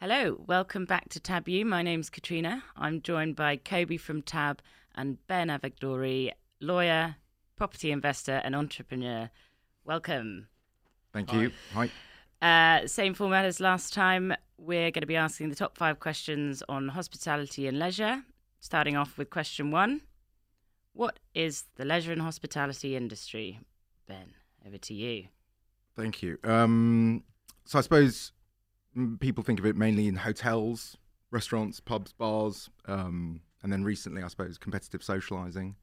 Hello, welcome back to Tab U. My name's Katrina. I'm joined by Kobe from Tab and Ben Avagdori, lawyer, property investor, and entrepreneur. Welcome. Thank you. Hi. Uh, same format as last time. We're going to be asking the top five questions on hospitality and leisure. Starting off with question one What is the leisure and hospitality industry? Ben, over to you. Thank you. Um, so I suppose people think of it mainly in hotels, restaurants, pubs, bars, um, and then recently, I suppose, competitive socializing,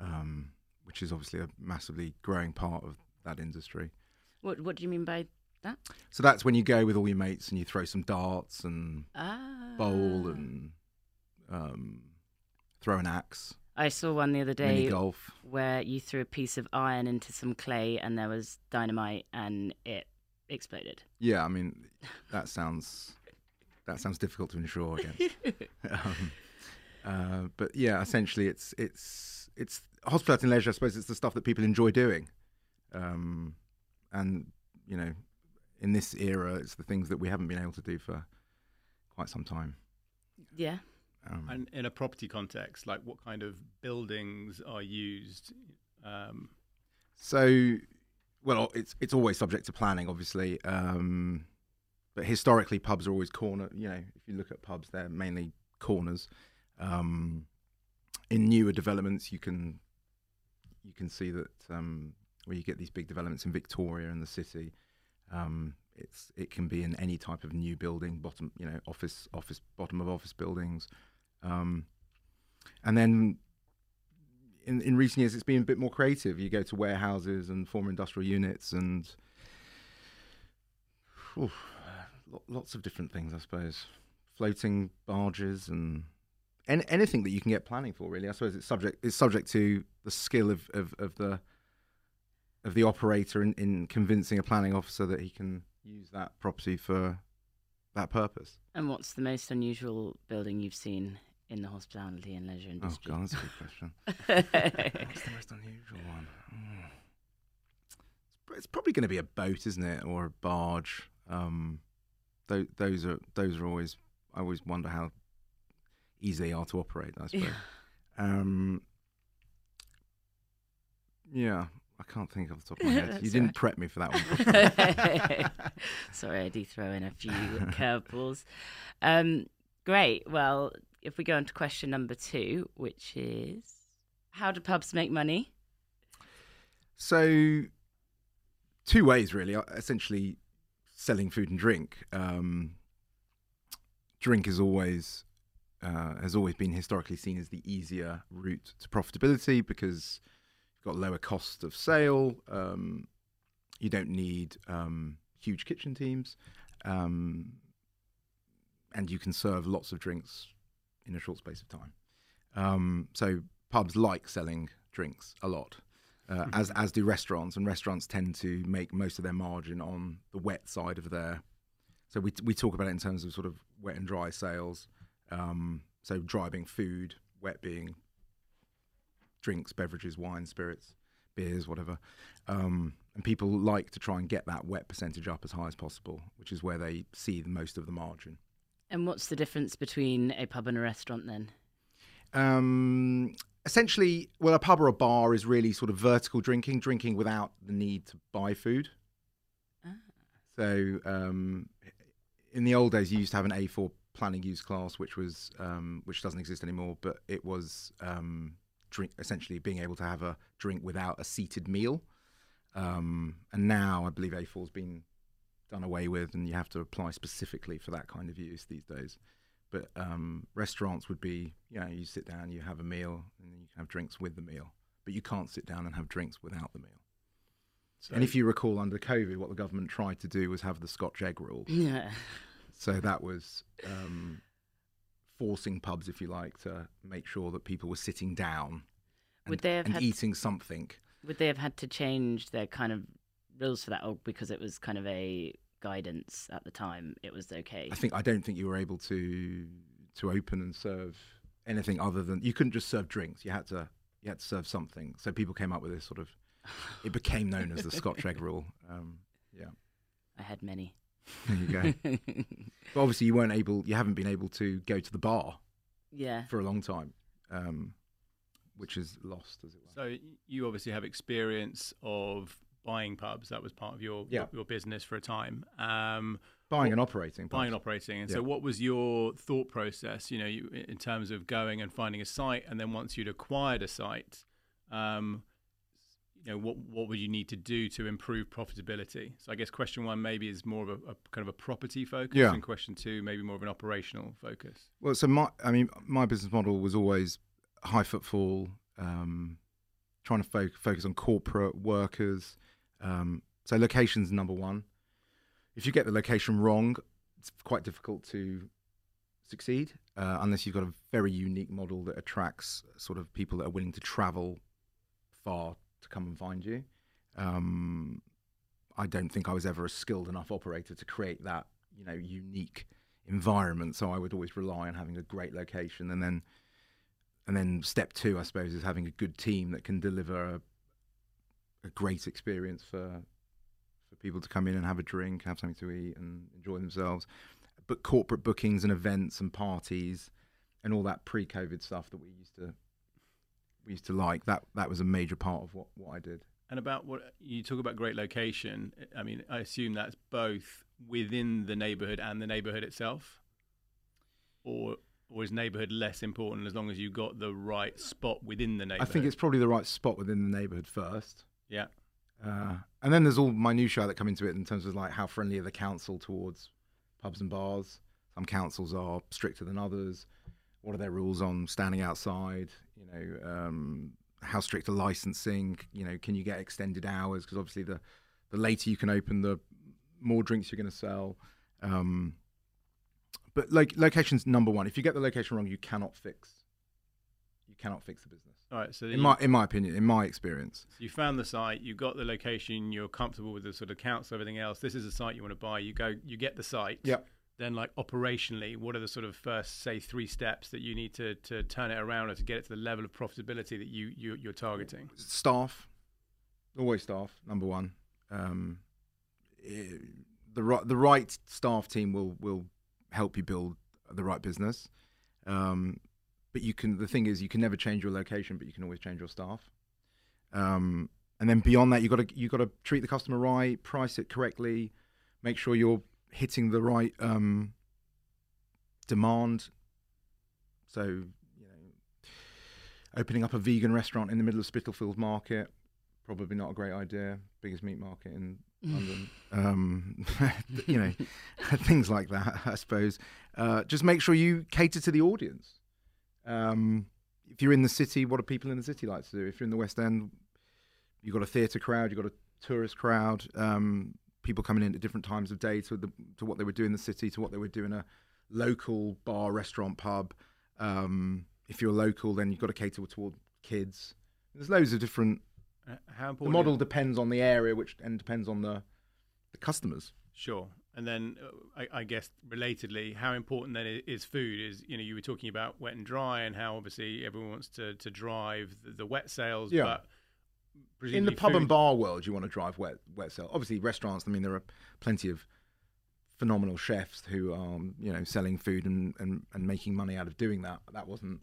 um, which is obviously a massively growing part of that industry. What What do you mean by that? So that's when you go with all your mates and you throw some darts and Ah. bowl and um, throw an axe, I saw one the other day golf. where you threw a piece of iron into some clay and there was dynamite and it exploded. Yeah, I mean that sounds that sounds difficult to insure against. um, uh, but yeah, essentially, it's it's it's hospitality and leisure. I suppose it's the stuff that people enjoy doing, um, and you know, in this era, it's the things that we haven't been able to do for quite some time. Yeah. Um, And in a property context, like what kind of buildings are used? Um, So, well, it's it's always subject to planning, obviously. Um, but historically, pubs are always corner. You know, if you look at pubs, they're mainly corners. Um, in newer developments, you can you can see that um, where you get these big developments in Victoria and the city. Um, it's it can be in any type of new building, bottom you know office office bottom of office buildings, um, and then in, in recent years, it's been a bit more creative. You go to warehouses and former industrial units and lo- lots of different things, I suppose. Floating barges and any, anything that you can get planning for. Really, I suppose it's subject it's subject to the skill of, of, of the of the operator in, in convincing a planning officer that he can use that property for that purpose. And what's the most unusual building you've seen in the hospitality and leisure industry? Oh? God, that's a good question. What's the most unusual one? Mm. It's, probably going to be a boat, isn't it, or a barge? Um, those, those are those are always. I always wonder how easy they are to operate. I suppose. Um, yeah, I can't think off the top of my head. You didn't right. prep me for that one. Sorry, I do throw in a few curveballs. Um, great. Well, if we go on to question number two, which is how do pubs make money? So, two ways really. Uh, Essentially, selling food and drink. Um, drink is always uh, has always been historically seen as the easier route to profitability because you've got lower cost of sale. Um, you don't need um, huge kitchen teams, um, and you can serve lots of drinks in a short space of time. Um, so pubs like selling drinks a lot uh, as as do restaurants, and restaurants tend to make most of their margin on the wet side of their. So we we talk about it in terms of sort of wet and dry sales. Um, so dry being food, wet being drinks, beverages, wine, spirits, beers, whatever. Um, and people like to try and get that wet percentage up as high as possible, which is where they see the most of the margin. And what's the difference between a pub and a restaurant then? Um, essentially, well, a pub or a bar is really sort of vertical drinking, drinking without the need to buy food. Ah. So, um, in the old days, you used to have an A4 planning use class, which was um, which doesn't exist anymore, but it was um, drink essentially being able to have a drink without a seated meal. Um, and now, I believe A4 has been done away with, and you have to apply specifically for that kind of use these days. But um, restaurants would be, you know, you sit down, you have a meal, and then you can have drinks with the meal. But you can't sit down and have drinks without the meal. so And if you recall, under COVID, what the government tried to do was have the Scotch egg rule. Yeah. So that was um, forcing pubs, if you like, to make sure that people were sitting down and, Would they have and eating something. Would they have had to change their kind of rules for that, or because it was kind of a guidance at the time, it was okay? I think I don't think you were able to to open and serve anything other than you couldn't just serve drinks. You had to you had to serve something. So people came up with this sort of. It became known as the Scotch egg rule. Um, yeah. I had many. There you go. but obviously, you weren't able. You haven't been able to go to the bar yeah. for a long time, um, which is lost, as it were. So you obviously have experience of buying pubs. That was part of your Yeah. your business for a time. Um, Buying and operating. buying and operating. And Yeah. so, what was your thought process? You know, you, in terms of going and finding a site, and then once you'd acquired a site, um, you know, what what would you need to do to improve profitability? So, I guess question one maybe is more of a, a kind of a property focus, Yeah. and question two maybe more of an operational focus. Well, so my, I mean, my business model was always high footfall, um, trying to fo- focus on corporate workers. Um, so location's number one. If you get the location wrong, it's quite difficult to succeed uh, unless you've got a very unique model that attracts sort of people that are willing to travel far to come and find you. Um, I don't think I was ever a skilled enough operator to create that, you know, unique environment. So I would always rely on having a great location, and then, and then step two, I suppose, is having a good team that can deliver a, a great experience for for people to come in and have a drink, have something to eat, and enjoy themselves. But corporate bookings and events and parties and all that pre-COVID stuff that we used to we used to like that that was a major part of what what I did. And about what you talk about great location, I mean, I assume that's both within the neighborhood and the neighborhood itself, or or is neighborhood less important as long as you've got the right spot within the neighborhood? I think it's probably the right spot within the neighborhood first. Yeah, Uh, and then there's all minutiae that come into it in terms of like how friendly are the council towards pubs and bars. Some councils are stricter than others. What are their rules on standing outside? You know, um, how strict are licensing? You know, can you get extended hours? Because obviously, the the later you can open, the more drinks you're going to sell. Um, but like location's number one. If you get the location wrong, you cannot fix. You cannot fix the business. all right. So In you, my in my opinion, in my experience. you found the site, you got the location, you're comfortable with the sort of council, everything else. This is a site you want to buy. You go, you get the site. Yep. Then, like operationally, what are the sort of first, say, three steps that you need to to turn it around or to get it to the level of profitability that you, you you're targeting? staff, always staff. Number one, um, eh, the right the right staff team will will help you build the right business. Um, but you can. The thing is, you can never change your location, but you can always change your staff. Um, and then beyond that, you got to you got to treat the customer right, price it correctly, make sure you're hitting the right um, demand. So you know, opening up a vegan restaurant in the middle of Spitalfields Market, probably not a great idea. Biggest meat market in London. Um, you know, things like that, I suppose. Uh, just make sure you cater to the audience. Um, if you're in the city, what do people in the city like to do? If you're in the West End, you've got a theatre crowd, you've got a tourist crowd, um, people coming in at different times of day to the to what they would do in the city, to what they would do in a local bar, restaurant, pub. Um, if you're local, then you've got to cater toward kids. There's loads of different. Uh, The model depends on the area, which and depends on the the customers. Sure. And then uh, I, I guess relatedly, how important then is food? Is you know you were talking about wet and dry, and how obviously everyone wants to to drive the, the wet sales, Yeah. but in the pub and bar world, you want to drive wet wet sale. Obviously, restaurants. I mean, there are plenty of phenomenal chefs who are you know selling food and, and, and making money out of doing that. That wasn't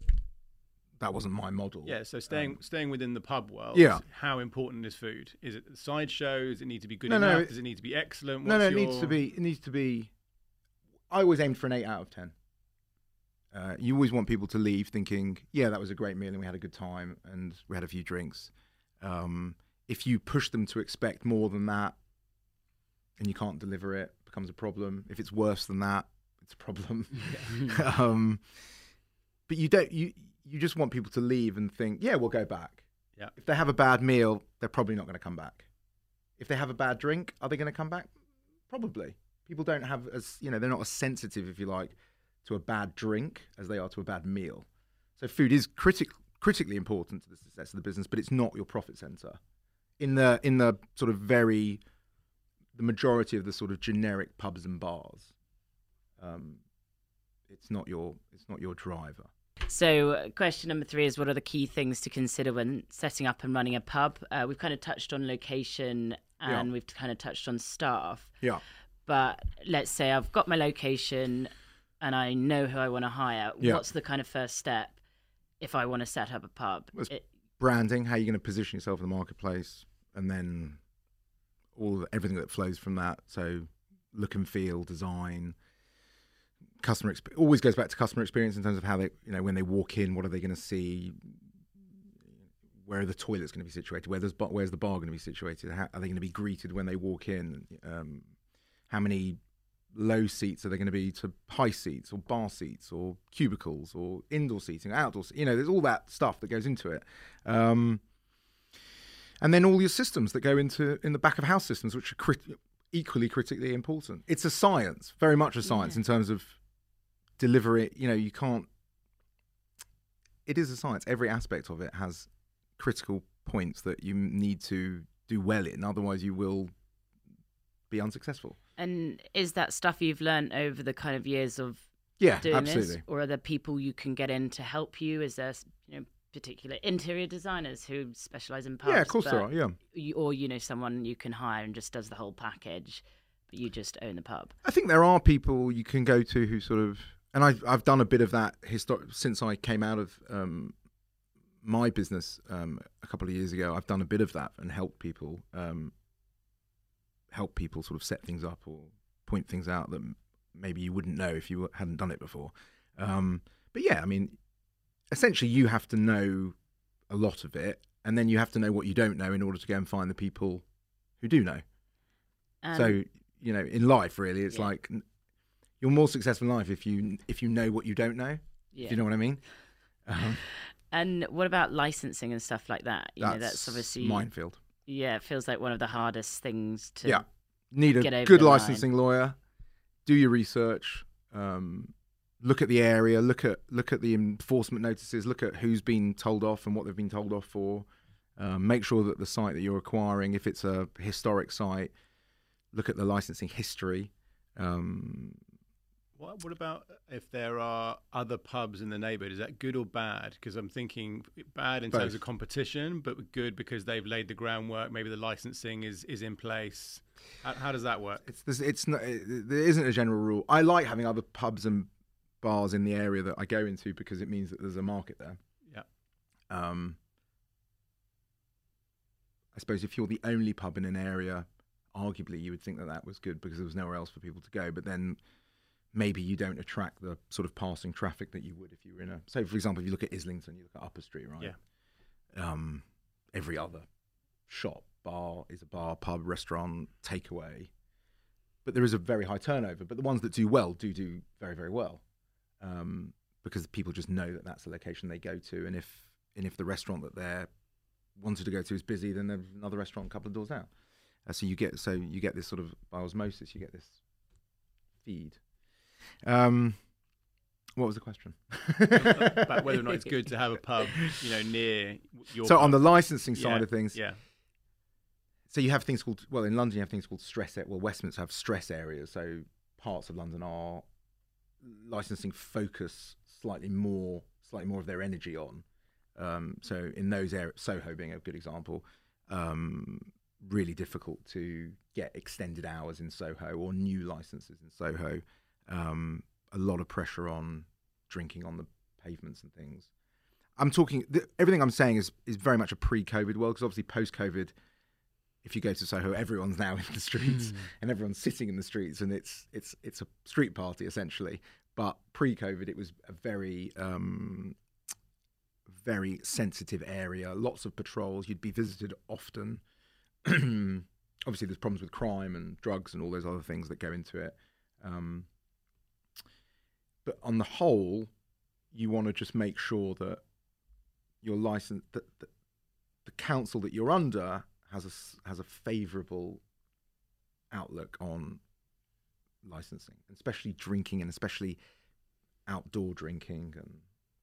that wasn't my model. Yeah, so staying staying within the pub world. Um, Yeah. How important is food? Is it the sideshow? Does it need to be good No, no, enough? it- Does it need to be excellent? No, no, What's it needs to be. It needs to be. I always aimed for an eight out of ten. Uh, you always want people to leave thinking, "Yeah, that was a great meal, and we had a good time, and we had a few drinks." Um, if you push them to expect more than that, and you can't deliver it, it becomes a problem. If it's worse than that, it's a problem. um, but you don't. You you just want people to leave and think, "Yeah, we'll go back." Yeah. If they have a bad meal, they're probably not going to come back. If they have a bad drink, are they going to come back? Probably. People don't have as you know they're not as sensitive, if you like, to a bad drink as they are to a bad meal. So food is critic, critically important to the success of the business, but it's not your profit center. In the in the sort of very the majority of the sort of generic pubs and bars, um, it's not your it's not your driver. So, uh, question number three is what are the key things to consider when setting up and running a pub? Uh, we've kind of touched on location and Yeah. we've kind of touched on staff. Yeah. but let's say I've got my location and I know who I want to hire. Yeah. What's the kind of first step if I want to set up a pub? It- branding, how are you're going to position yourself in the marketplace, and then all everything that flows from that. So, look and feel, design, customer exp- always goes back to customer experience in terms of how they, you know, when they walk in, what are they going to see? Where are the toilets going to be situated? Where there's, where's the bar going to be situated? How, are they going to be greeted when they walk in? Um, how many low seats are they going to be to high seats or bar seats or cubicles or indoor seating, outdoor? You know, there's all that stuff that goes into it. Um, and then all your systems that go into in the back of house systems, which are crit- equally critically important. It's a science, very much a science Yeah. in terms of delivery. You know, you can't. It is a science. Every aspect of it has critical points that you need to do well in. Otherwise, you will be unsuccessful. and is that stuff you've learned over the kind of years of Yeah, doing absolutely. this, or are there people you can get in to help you? Is there you know particular interior designers who specialize in pubs? Yeah, of course there are. Yeah. you- or you know someone you can hire and just does the whole package, but you just own the pub. I think there are people you can go to who sort of, and I've I've done a bit of that histor- since I came out of um, my business um, a couple of years ago. I've done a bit of that and helped people um, help people sort of set things up or point things out that maybe you wouldn't know if you hadn't done it before. Um, but yeah, I mean, essentially, you have to know a lot of it, and then you have to know what you don't know in order to go and find the people who do know And so you know in life really it's Yeah. like you're more successful in life if you if you know what you don't know. Yeah. if you know what i mean? Um, and what about licensing and stuff like that? You that's, know, that's obviously minefield. Yeah, it feels like one of the hardest things to yeah. Need a good the line. licensing lawyer. Do your research. Um, look at the area. Look at look at the enforcement notices. Look at who's been told off and what they've been told off for. Um, make sure that the site that you're acquiring if it's a historic site look at the licensing history. Um, What, about if there are other pubs in the neighbourhood? Is that good or bad? Because I'm thinking bad in terms of competition, but good because they've laid the groundwork. Maybe the licensing is, is in place. How, how does that work? It's it's not, it, there isn't a general rule. I like having other pubs and bars in the area that I go into because it means that there's a market there. Yeah. Um, I suppose if you're the only pub in an area, arguably you would think that that was good because there was nowhere else for people to go. But then maybe you don't attract the sort of passing traffic that you would if you were in a. So, for example, if you look at Islington, you look at Upper Street, right? Yeah. Um, every other shop, bar is a bar, pub, restaurant, takeaway. But there is a very high turnover. But the ones that do well do do very very well, um, because people just know that that's the location they go to. And if and if the restaurant that they're wanted to go to is busy, then there's another restaurant a couple of doors out. Uh, so you get so you get this sort of by osmosis, you get this feed. Um, what was the question? About whether or not it's good to have a pub, you know, near your. so on the licensing side Yeah, of things, yeah, so you have things called well in London you have things called stress well Westminster have stress areas so parts of London are licensing focus slightly more slightly more of their energy on um, so in those areas Soho being a good example um, really difficult to get extended hours in Soho or new licenses in Soho um, a lot of pressure on drinking on the pavements and things I'm talking th- everything I'm saying is is very much a pre-COVID world because obviously post-COVID if you go to Soho, everyone's now in the streets and everyone's sitting in the streets, and it's it's it's a street party essentially. But pre-COVID, it was a very um, very sensitive area. Lots of patrols. You'd be visited often. Obviously, there's problems with crime and drugs and all those other things that go into it. Um, but on the whole, you want to just make sure that your license that, that the council that you're under has a has a favourable outlook on licensing, especially drinking and especially outdoor drinking and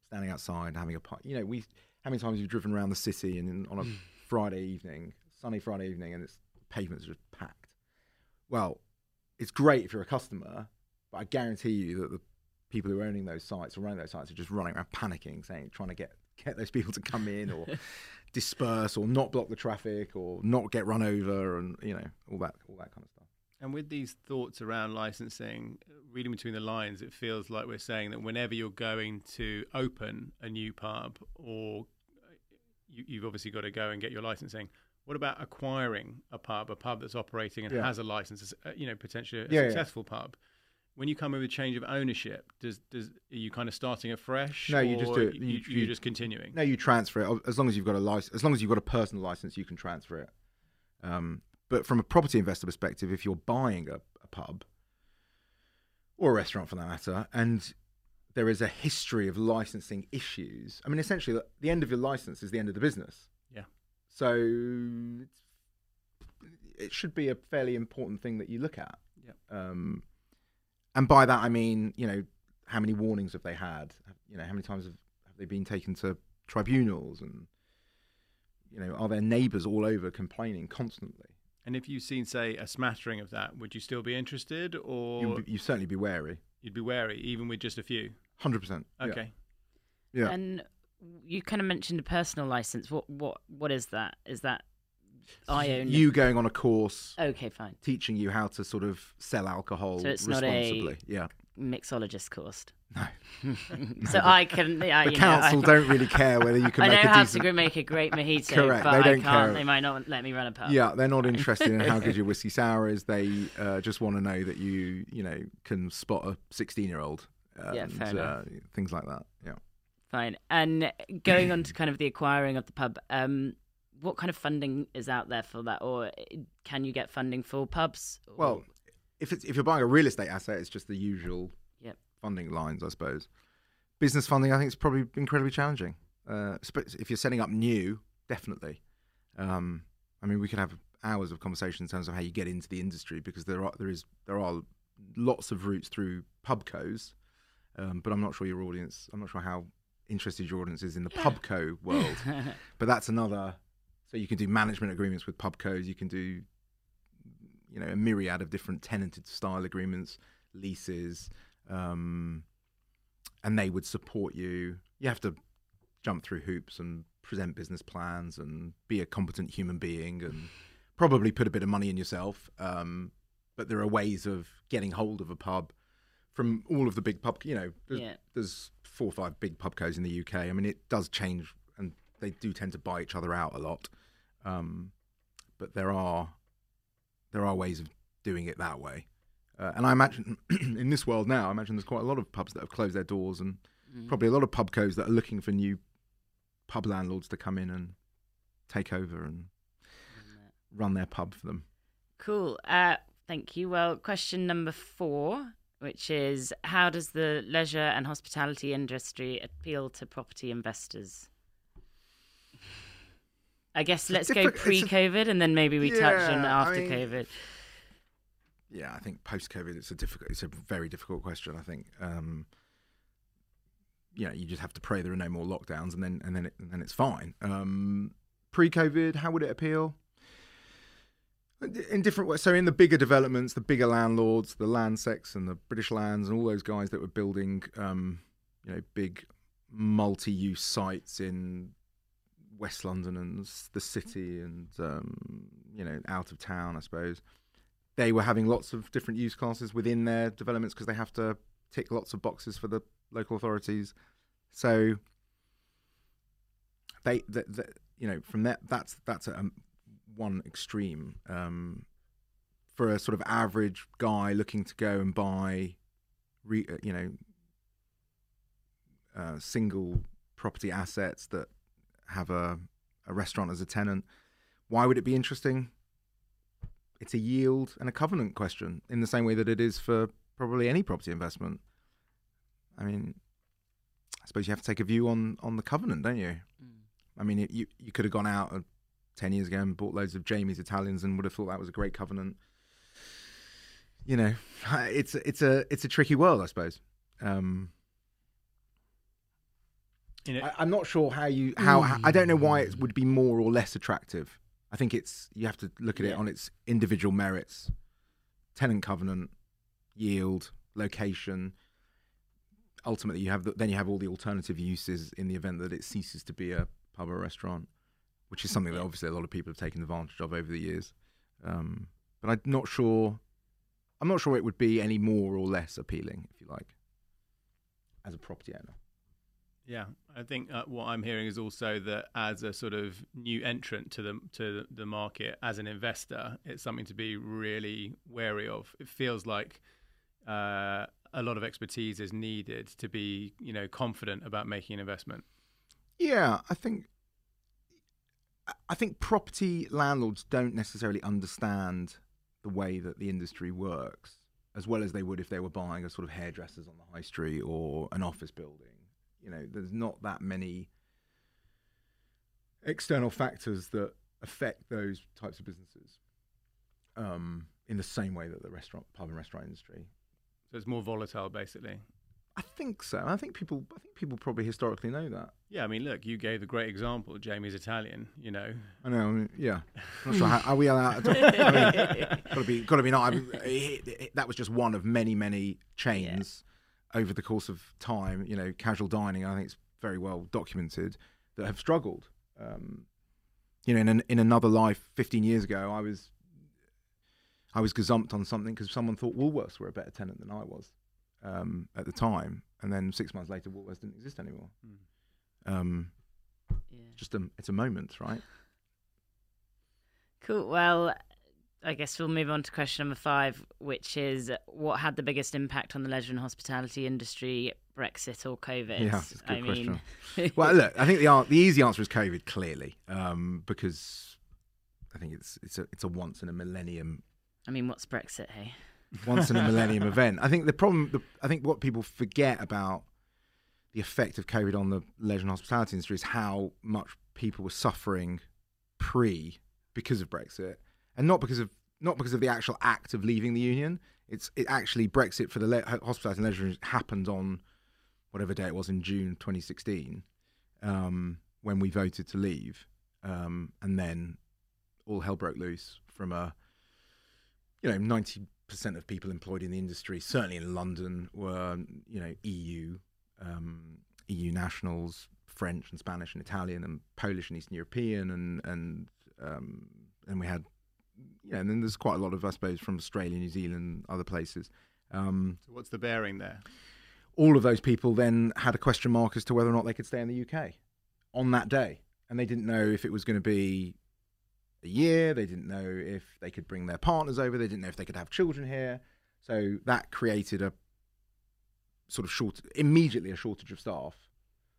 standing outside and having a party. You know, we how many times have you driven around the city and in, on a hmm. Friday evening, sunny Friday evening, and it's pavements are just packed. Well, it's great if you're a customer, but I guarantee you that the people who are owning those sites or running those sites are just running around panicking, saying trying to get get those people to come in or disperse or not block the traffic or not get run over and you know all that all that kind of stuff. And with these thoughts around licensing, reading between the lines, it feels like we're saying that whenever you're going to open a new pub, or you, you've obviously got to go and get your licensing. What about acquiring a pub, a pub that's operating and Yeah. has a license, uh, you know, potentially a Yeah, yeah. successful pub? When you come in with a change of ownership, does does are you kind of starting afresh? No, you just do it- You, you- you're you- just continuing. No, you transfer it as long as you've got a license. As long as you've got a personal license, you can transfer it. Um, but from a property investor perspective, if you're buying a, a pub or a restaurant for that matter, and there is a history of licensing issues, I mean, essentially, the- end of your license is the end of the business. Yeah. So it's, it should be a fairly important thing that you look at. Yep. Um, and by that I mean, you know, how many warnings have they had? You know, how many times have, have they been taken to tribunals? And you know, are their neighbours all over complaining constantly? And if you've seen, say, a smattering of that, would you still be interested, or You you certainly be wary. you'd be wary, even with just a few? Hundred percent. Okay. Yeah. And you kind of mentioned a personal license. What what what is that? Is that I own You going on a course Okay, fine. teaching you how to sort of sell alcohol So it's not a- responsibly. Yeah. Mixologist course. No. so I can. Yeah, The council know, I, don't really care whether you can I know make a how decent. to make a great mojito, Correct, but they don't can't. care. They might not let me run a pub. Yeah, they're not interested in how good your whiskey sour is. They uh, just want to know that you, you know, can spot a sixteen-year-old. Yeah, and, fair uh, enough. things like that. Yeah. Fine. And going on to kind of the acquiring of the pub, um, what kind of funding is out there for that, or uh, can you get funding for pubs? Or- Well, if it's if you're buying a real estate asset, it's just the usual Yep. funding lines, I suppose. Business funding, I think, is probably incredibly challenging. Uh, if you're setting up new, definitely. Um, I mean, we could have hours of conversation in terms of how you get into the industry because there are there is there are lots of routes through pubcos, um, but I'm not sure your audience. I'm not sure how interested your audience is in the pubco world. but that's another. So you can do management agreements with pubcos. You can do, you know, a myriad of different tenanted style agreements, leases, um, and they would support you. You have to jump through hoops and present business plans and be a competent human being and probably put a bit of money in yourself. Um, but there are ways of getting hold of a pub from all of the big pub. You know, there's, Yeah. there's four or five big pubcos in the UK. I mean, it does change, and they do tend to buy each other out a lot. Um, but there are there are ways of doing it that way. Uh, and I imagine in this world now, I imagine there's quite a lot of pubs that have closed their doors, and Mm. probably a lot of pubcos that are looking for new pub landlords to come in and take over and run their pub for them. Cool. Uh, thank you. Well, question number four, which is how does the leisure and hospitality industry appeal to property investors? I guess let's go it's a- pre-COVID, and then maybe we touch on Yeah, I after mean- COVID. Yeah, I think post COVID, it's a difficult, it's a very difficult question. I think, um, you know, you just have to pray there are no more lockdowns, and then and then it, and then it's fine. Um, Pre COVID, how would it appeal? In different ways. So in the bigger developments, the bigger landlords, the Landsec's and the British Lands, and all those guys that were building, um, you know, big multi-use sites in West London and the city, and um, you know, out of town, I suppose they were having lots of different use classes within their developments because they have to tick lots of boxes for the local authorities. So they, the, the, you know, from that that's that's a, um, one extreme. Um, for a sort of average guy looking to go and buy, re, uh, you know, uh, single property assets that have a, a restaurant as a tenant, why would it be interesting? it's a yield and a covenant question in the same way that it is for probably any property investment. I mean, I suppose you have to take a view on on the covenant, don't you? I mean, it, you you could have gone out uh, ten years ago and bought loads of Jamie's Italians and would have thought that was a great covenant. You know, it's it's a it's a tricky world, I suppose. Um, You know, I, I'm not sure how you how I don't know why it would be more or less attractive. I think it's you have to look at it on its individual merits, tenant covenant, yield, location. Ultimately, you have the, then you have all the alternative uses in the event that it ceases to be a pub or restaurant, which is something that obviously a lot of people have taken advantage of over the years. Um, but I'm not sure I'm not sure it would be any more or less appealing, if you like, as a property owner. Yeah, I think uh, what I'm hearing is also that as a sort of new entrant to the to the market, as an investor, it's something to be really wary of. It feels like uh, a lot of expertise is needed to be, you know, confident about making an investment. Yeah, I think I think property landlords don't necessarily understand the way that the industry works as well as they would if they were buying a sort of hairdressers on the high street or an office building. You know, there's not that many external factors that affect those types of businesses um, in the same way that the restaurant, pub and restaurant industry. So it's more volatile, basically. I think so. I think people. I think people probably historically know that. Yeah, I mean, look, you gave a great example. Jamie's Italian. You know. I know. I mean, yeah. I'm not sure. How, are we allowed? To, I mean, got to be. Got to be not. I mean, that was just one of many, many chains yeah. Over the course of time. You know, casual dining. I think it's very well documented that have struggled. Um, you know, in an, in another life, 15 years ago, I was I was gazumped on something because someone thought Woolworths were a better tenant than I was um, at the time, and then six months later, Woolworths didn't exist anymore. Mm. Um, yeah. Just a, it's a moment, right? Cool. Well, I guess we'll move on to question number five, which is what had the biggest impact on the leisure and hospitality industry, Brexit or COVID? Yeah, that's a good I question. Mean... well, look, I think the the easy answer is COVID, clearly, um, because I think it's it's a it's a once in a millennium. I mean, what's Brexit? Hey once in a millennium event. I think the problem, the, I think what people forget about the effect of COVID on the leisure and hospitality industry is how much people were suffering pre because of Brexit, and not because of not because of the actual act of leaving the union. It's it actually Brexit for the le- hospitality and leisure happened on whatever day it was in June 2016 um, when we voted to leave, um, and then all hell broke loose from a you know 90 percent of people employed in the industry, certainly in London, were you know EU um, EU nationals, French and Spanish and Italian and Polish and Eastern European, and and um, and we had yeah, and then there's quite a lot of I suppose from Australia, New Zealand, other places. Um, so what's the bearing there? All of those people then had a question mark as to whether or not they could stay in the UK on that day, and they didn't know if it was going to be a year. They didn't know if they could bring their partners over. They didn't know if they could have children here. So that created a sort of short, immediately a shortage of staff.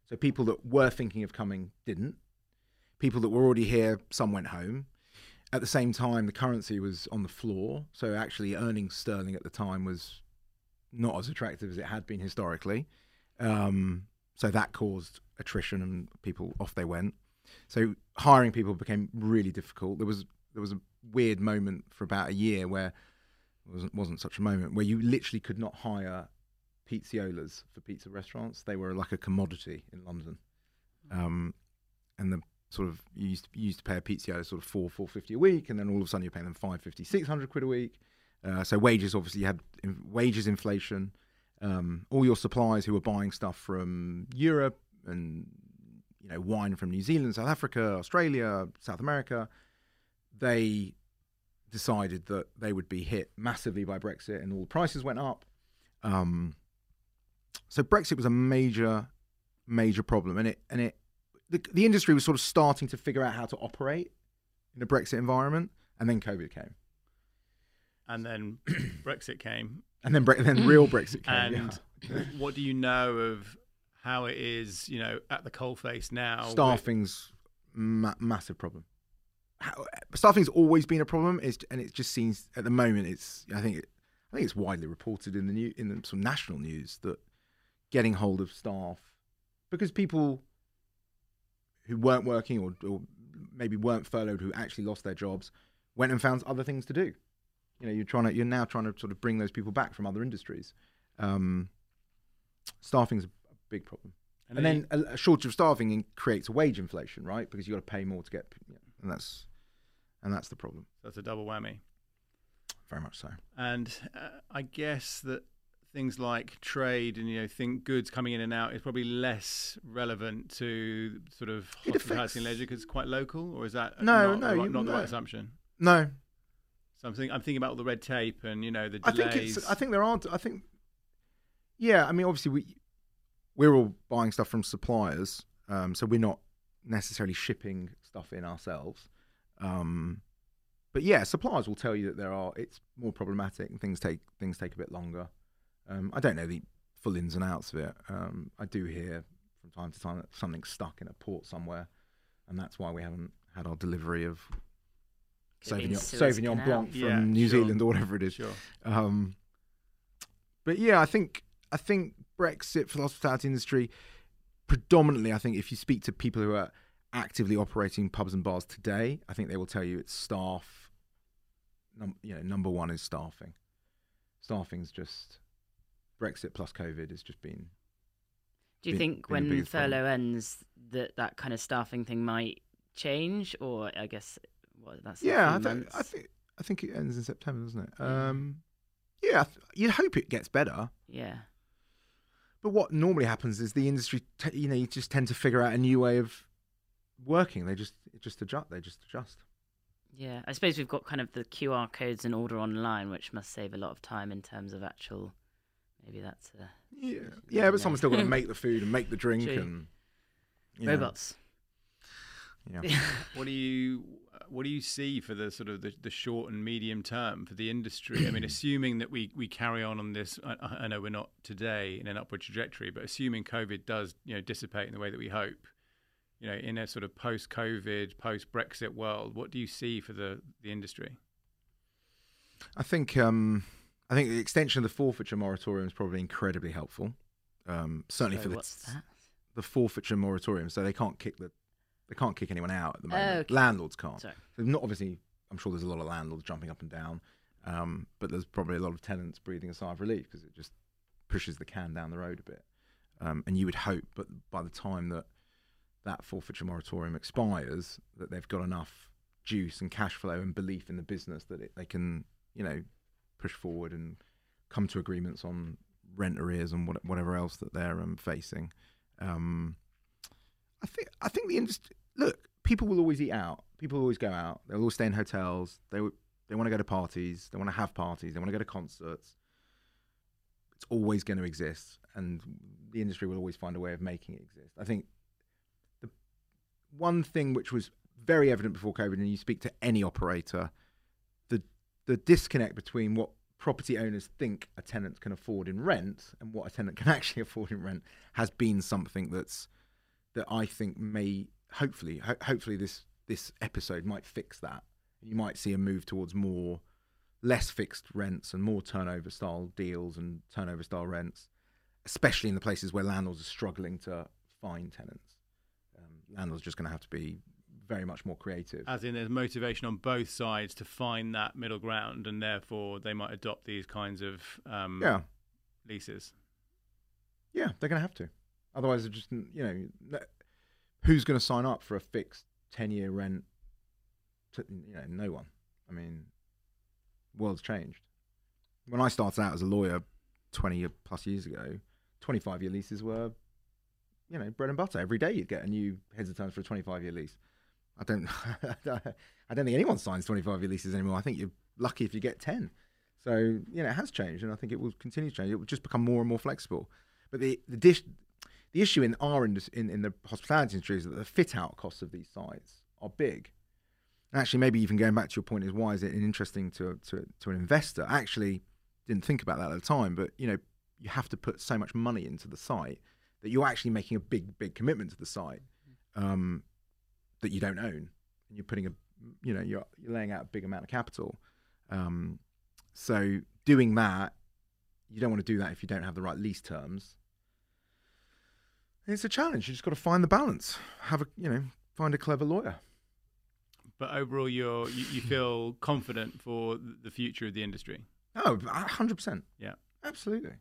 So people that were thinking of coming didn't. People that were already here, some went home. At the same time, the currency was on the floor. So actually, earning sterling at the time was not as attractive as it had been historically. Um, so that caused attrition and people off they went. So hiring people became really difficult. There was there was a weird moment for about a year where it wasn't wasn't such a moment where you literally could not hire pizziolas for pizza restaurants. They were like a commodity in London, um, and the sort of you used, to, you used to pay a pizziola sort of four four fifty a week, and then all of a sudden you're paying them 550, 600 quid a week. Uh, so wages obviously you had in, wages inflation. Um, all your suppliers who were buying stuff from Europe and you know wine from New Zealand, South Africa, Australia, South America, they decided that they would be hit massively by Brexit, and all the prices went up. Um, so Brexit was a major, major problem, and it and it the, the industry was sort of starting to figure out how to operate in a Brexit environment, and then COVID came, and then Brexit came, and then Bre- then real Brexit came. And yeah. what do you know of how it is, you know, at the coalface now. Staffing's ma- massive problem. How, staffing's always been a problem, it's, and it just seems at the moment it's. I think it, I think it's widely reported in the new in the, some national news that getting hold of staff because people who weren't working or, or maybe weren't furloughed who actually lost their jobs went and found other things to do. You know, you're trying to you're now trying to sort of bring those people back from other industries. Um, staffing's a big problem. And, and then a, a, shortage of staffing creates wage inflation, right? Because you got to pay more to get, and that's and that's the problem. So that's a double whammy. Very much so. And uh, I guess that things like trade and you know think goods coming in and out is probably less relevant to sort of hospitality and leisure because it's quite local, or is that no, not, no, you, not no. the right assumption? No. So I'm thinking, I'm thinking about all the red tape and you know the I delays. think it's. I think there aren't. I think. Yeah, I mean, obviously we we're all buying stuff from suppliers, um, so we're not necessarily shipping stuff in ourselves. Um, but yeah, suppliers will tell you that there are. It's more problematic and things take things take a bit longer. Um, I don't know the full ins and outs of it. Um, I do hear from time to time that something's stuck in a port somewhere, and that's why we haven't had our delivery of Could be in Sauvignon, Sauvignon Blanc from Yeah, New sure. Zealand or whatever it is. sure. Um, but yeah, I think I think Brexit for the hospitality industry, predominantly, I think if you speak to people who are actively operating pubs and bars today, I think they will tell you it's staff. Num- you know, number one is staffing. Staffing's just Brexit plus COVID has just been. Do you been- think been when biggest problem. furlough ends that that kind of staffing thing might change, or I guess what that's Yeah, I, th- I think I think it ends in September, doesn't it? Yeah. Um, yeah, you'd hope it gets better. yeah, But what normally happens is the industry, t- you know, you just tend to figure out a new way of working. They just just adjust. They just adjust. yeah. I suppose we've got kind of the QR codes and order online, which must save a lot of time in terms of actual. Maybe that's a Yeah, yeah, never but someone's still got to make the food and make the drink True. and you know, robots. Yeah. What do you what do you see for the sort of the, the short and medium term for the industry? I mean, assuming that we, we carry on on this, I, I know we're not today in an upward trajectory, but assuming COVID does you know dissipate in the way that we hope, you know, in a sort of post COVID, post Brexit world, what do you see for the the industry? I think um, I think the extension of the forfeiture moratorium is probably incredibly helpful. Um, certainly Sorry, for the what's that? the forfeiture moratorium, so they can't kick the they can't kick anyone out at the moment. Okay. Landlords can't. Sorry. So not obviously. I'm sure there's a lot of landlords jumping up and down, um, but there's probably a lot of tenants breathing a sigh of relief because it just pushes the can down the road a bit. Um, and you would hope, but by the time that that forfeiture moratorium expires, that they've got enough juice and cash flow and belief in the business that it, they can, you know, push forward and come to agreements on rent arrears and what, whatever else that they're um, facing. Um, I think I think the industry. Look, people will always eat out. People always go out. They'll always stay in hotels. They they want to go to parties. They want to have parties. They want to go to concerts. It's always going to exist, and the industry will always find a way of making it exist. I think the one thing which was very evident before COVID, and you speak to any operator, the disconnect between what property owners think a tenant can afford in rent and what a tenant can actually afford in rent has been something that's that I think may hopefully ho- hopefully this this episode might fix that. You might see a move towards more less fixed rents and more turnover style deals and turnover style rents, especially in the places where landlords are struggling to find tenants. Um, landlords are just going to have to be very much more creative. As in, there's motivation on both sides to find that middle ground, and therefore they might adopt these kinds of um, yeah, leases. yeah, they're going to have to. Otherwise, they're just you know, who's going to sign up for a fixed ten-year rent? To, you know, no one. I mean, world's changed. When I started out as a lawyer twenty plus years ago, twenty-five year leases were, you know, bread and butter. Every day you'd get a new heads of terms for a twenty-five year lease. I don't, I don't think anyone signs twenty-five year leases anymore. I think you're lucky if you get ten. So you know, it has changed, and I think it will continue to change. It will just become more and more flexible. But the the dish, the issue in our in in the hospitality industry is that the fit out costs of these sites are big. Actually, maybe even going back to your point is why is it interesting to to to an investor? I actually didn't think about that at the time, but you know, you have to put so much money into the site that you're actually making a big big commitment to the site um, that you don't own, and you're putting a you know you're you're laying out a big amount of capital. Um, so doing that, you don't want to do that if you don't have the right lease terms. It's a challenge. You just got to find the balance. Have a you know find a clever lawyer. But overall, you're you, you feel confident for the future of the industry. Oh, hundred percent. Yeah. absolutely.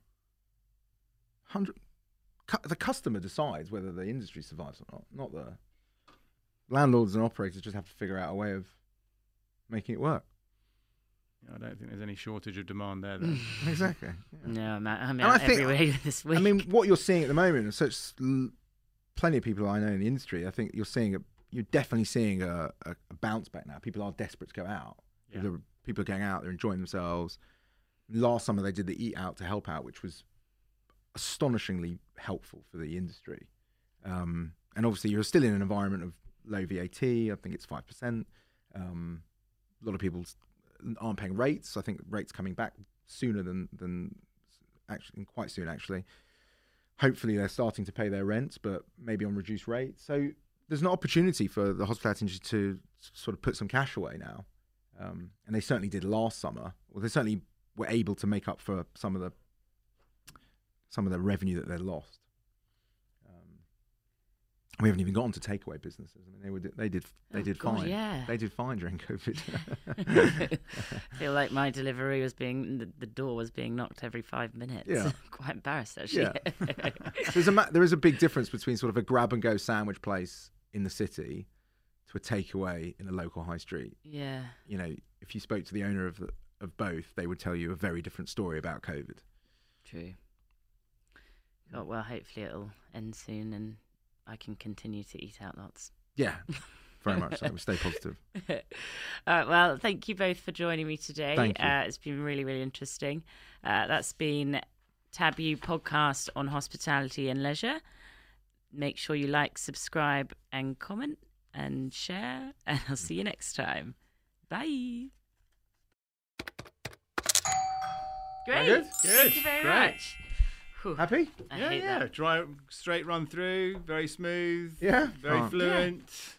Hundred. The customer decides whether the industry survives or not. Not the landlords and operators just have to figure out a way of making it work. I don't think there's any shortage of demand there. Then. Exactly. yeah. No, I'm out, I'm And I out think- every this week. I mean, what you're seeing at the moment, and such l- plenty of people I know in the industry, I think you're seeing a, you're definitely seeing a, a, a bounce back now. People are desperate to go out. Yeah. They're people are going out, they're enjoying themselves. Last summer they did the Eat Out to help out, which was astonishingly helpful for the industry. Um, and obviously, you're still in an environment of low VAT. I think it's five percent. Um, a lot of people aren't paying rates. I think rates coming back sooner than than actually quite soon actually. Hopefully, they're starting to pay their rent, but maybe on reduced rates. So there's an opportunity for the hospitality industry to sort of put some cash away now, um, and they certainly did last summer. Well, they certainly were able to make up for some of the some of the revenue that they lost. We haven't even gotten to takeaway businesses. I mean, they were they did they Oh, did God, fine. yeah. They did fine during COVID. I feel like my delivery was being the, the door was being knocked every five minutes. Yeah. Quite embarrassed actually. Yeah. There's a there is a big difference between sort of a grab and go sandwich place in the city to a takeaway in a local high street. yeah. You know, if you spoke to the owner of the, of both, they would tell you a very different story about COVID. True. God, well, hopefully it'll end soon and I can continue to eat out lots. Yeah, very much so. Stay positive. Right, well, thank you both for joining me today. Thank you. Uh, it's been really, really interesting. Uh, that's been Taboo podcast on hospitality and leisure. Make sure you like, subscribe, and comment and share. And I'll see you next time. Bye. Great. good? Thank you very Great. much. Whew, Happy? I yeah, yeah. that. Dry, straight run through, very smooth. Yeah. Very Can't- fluent.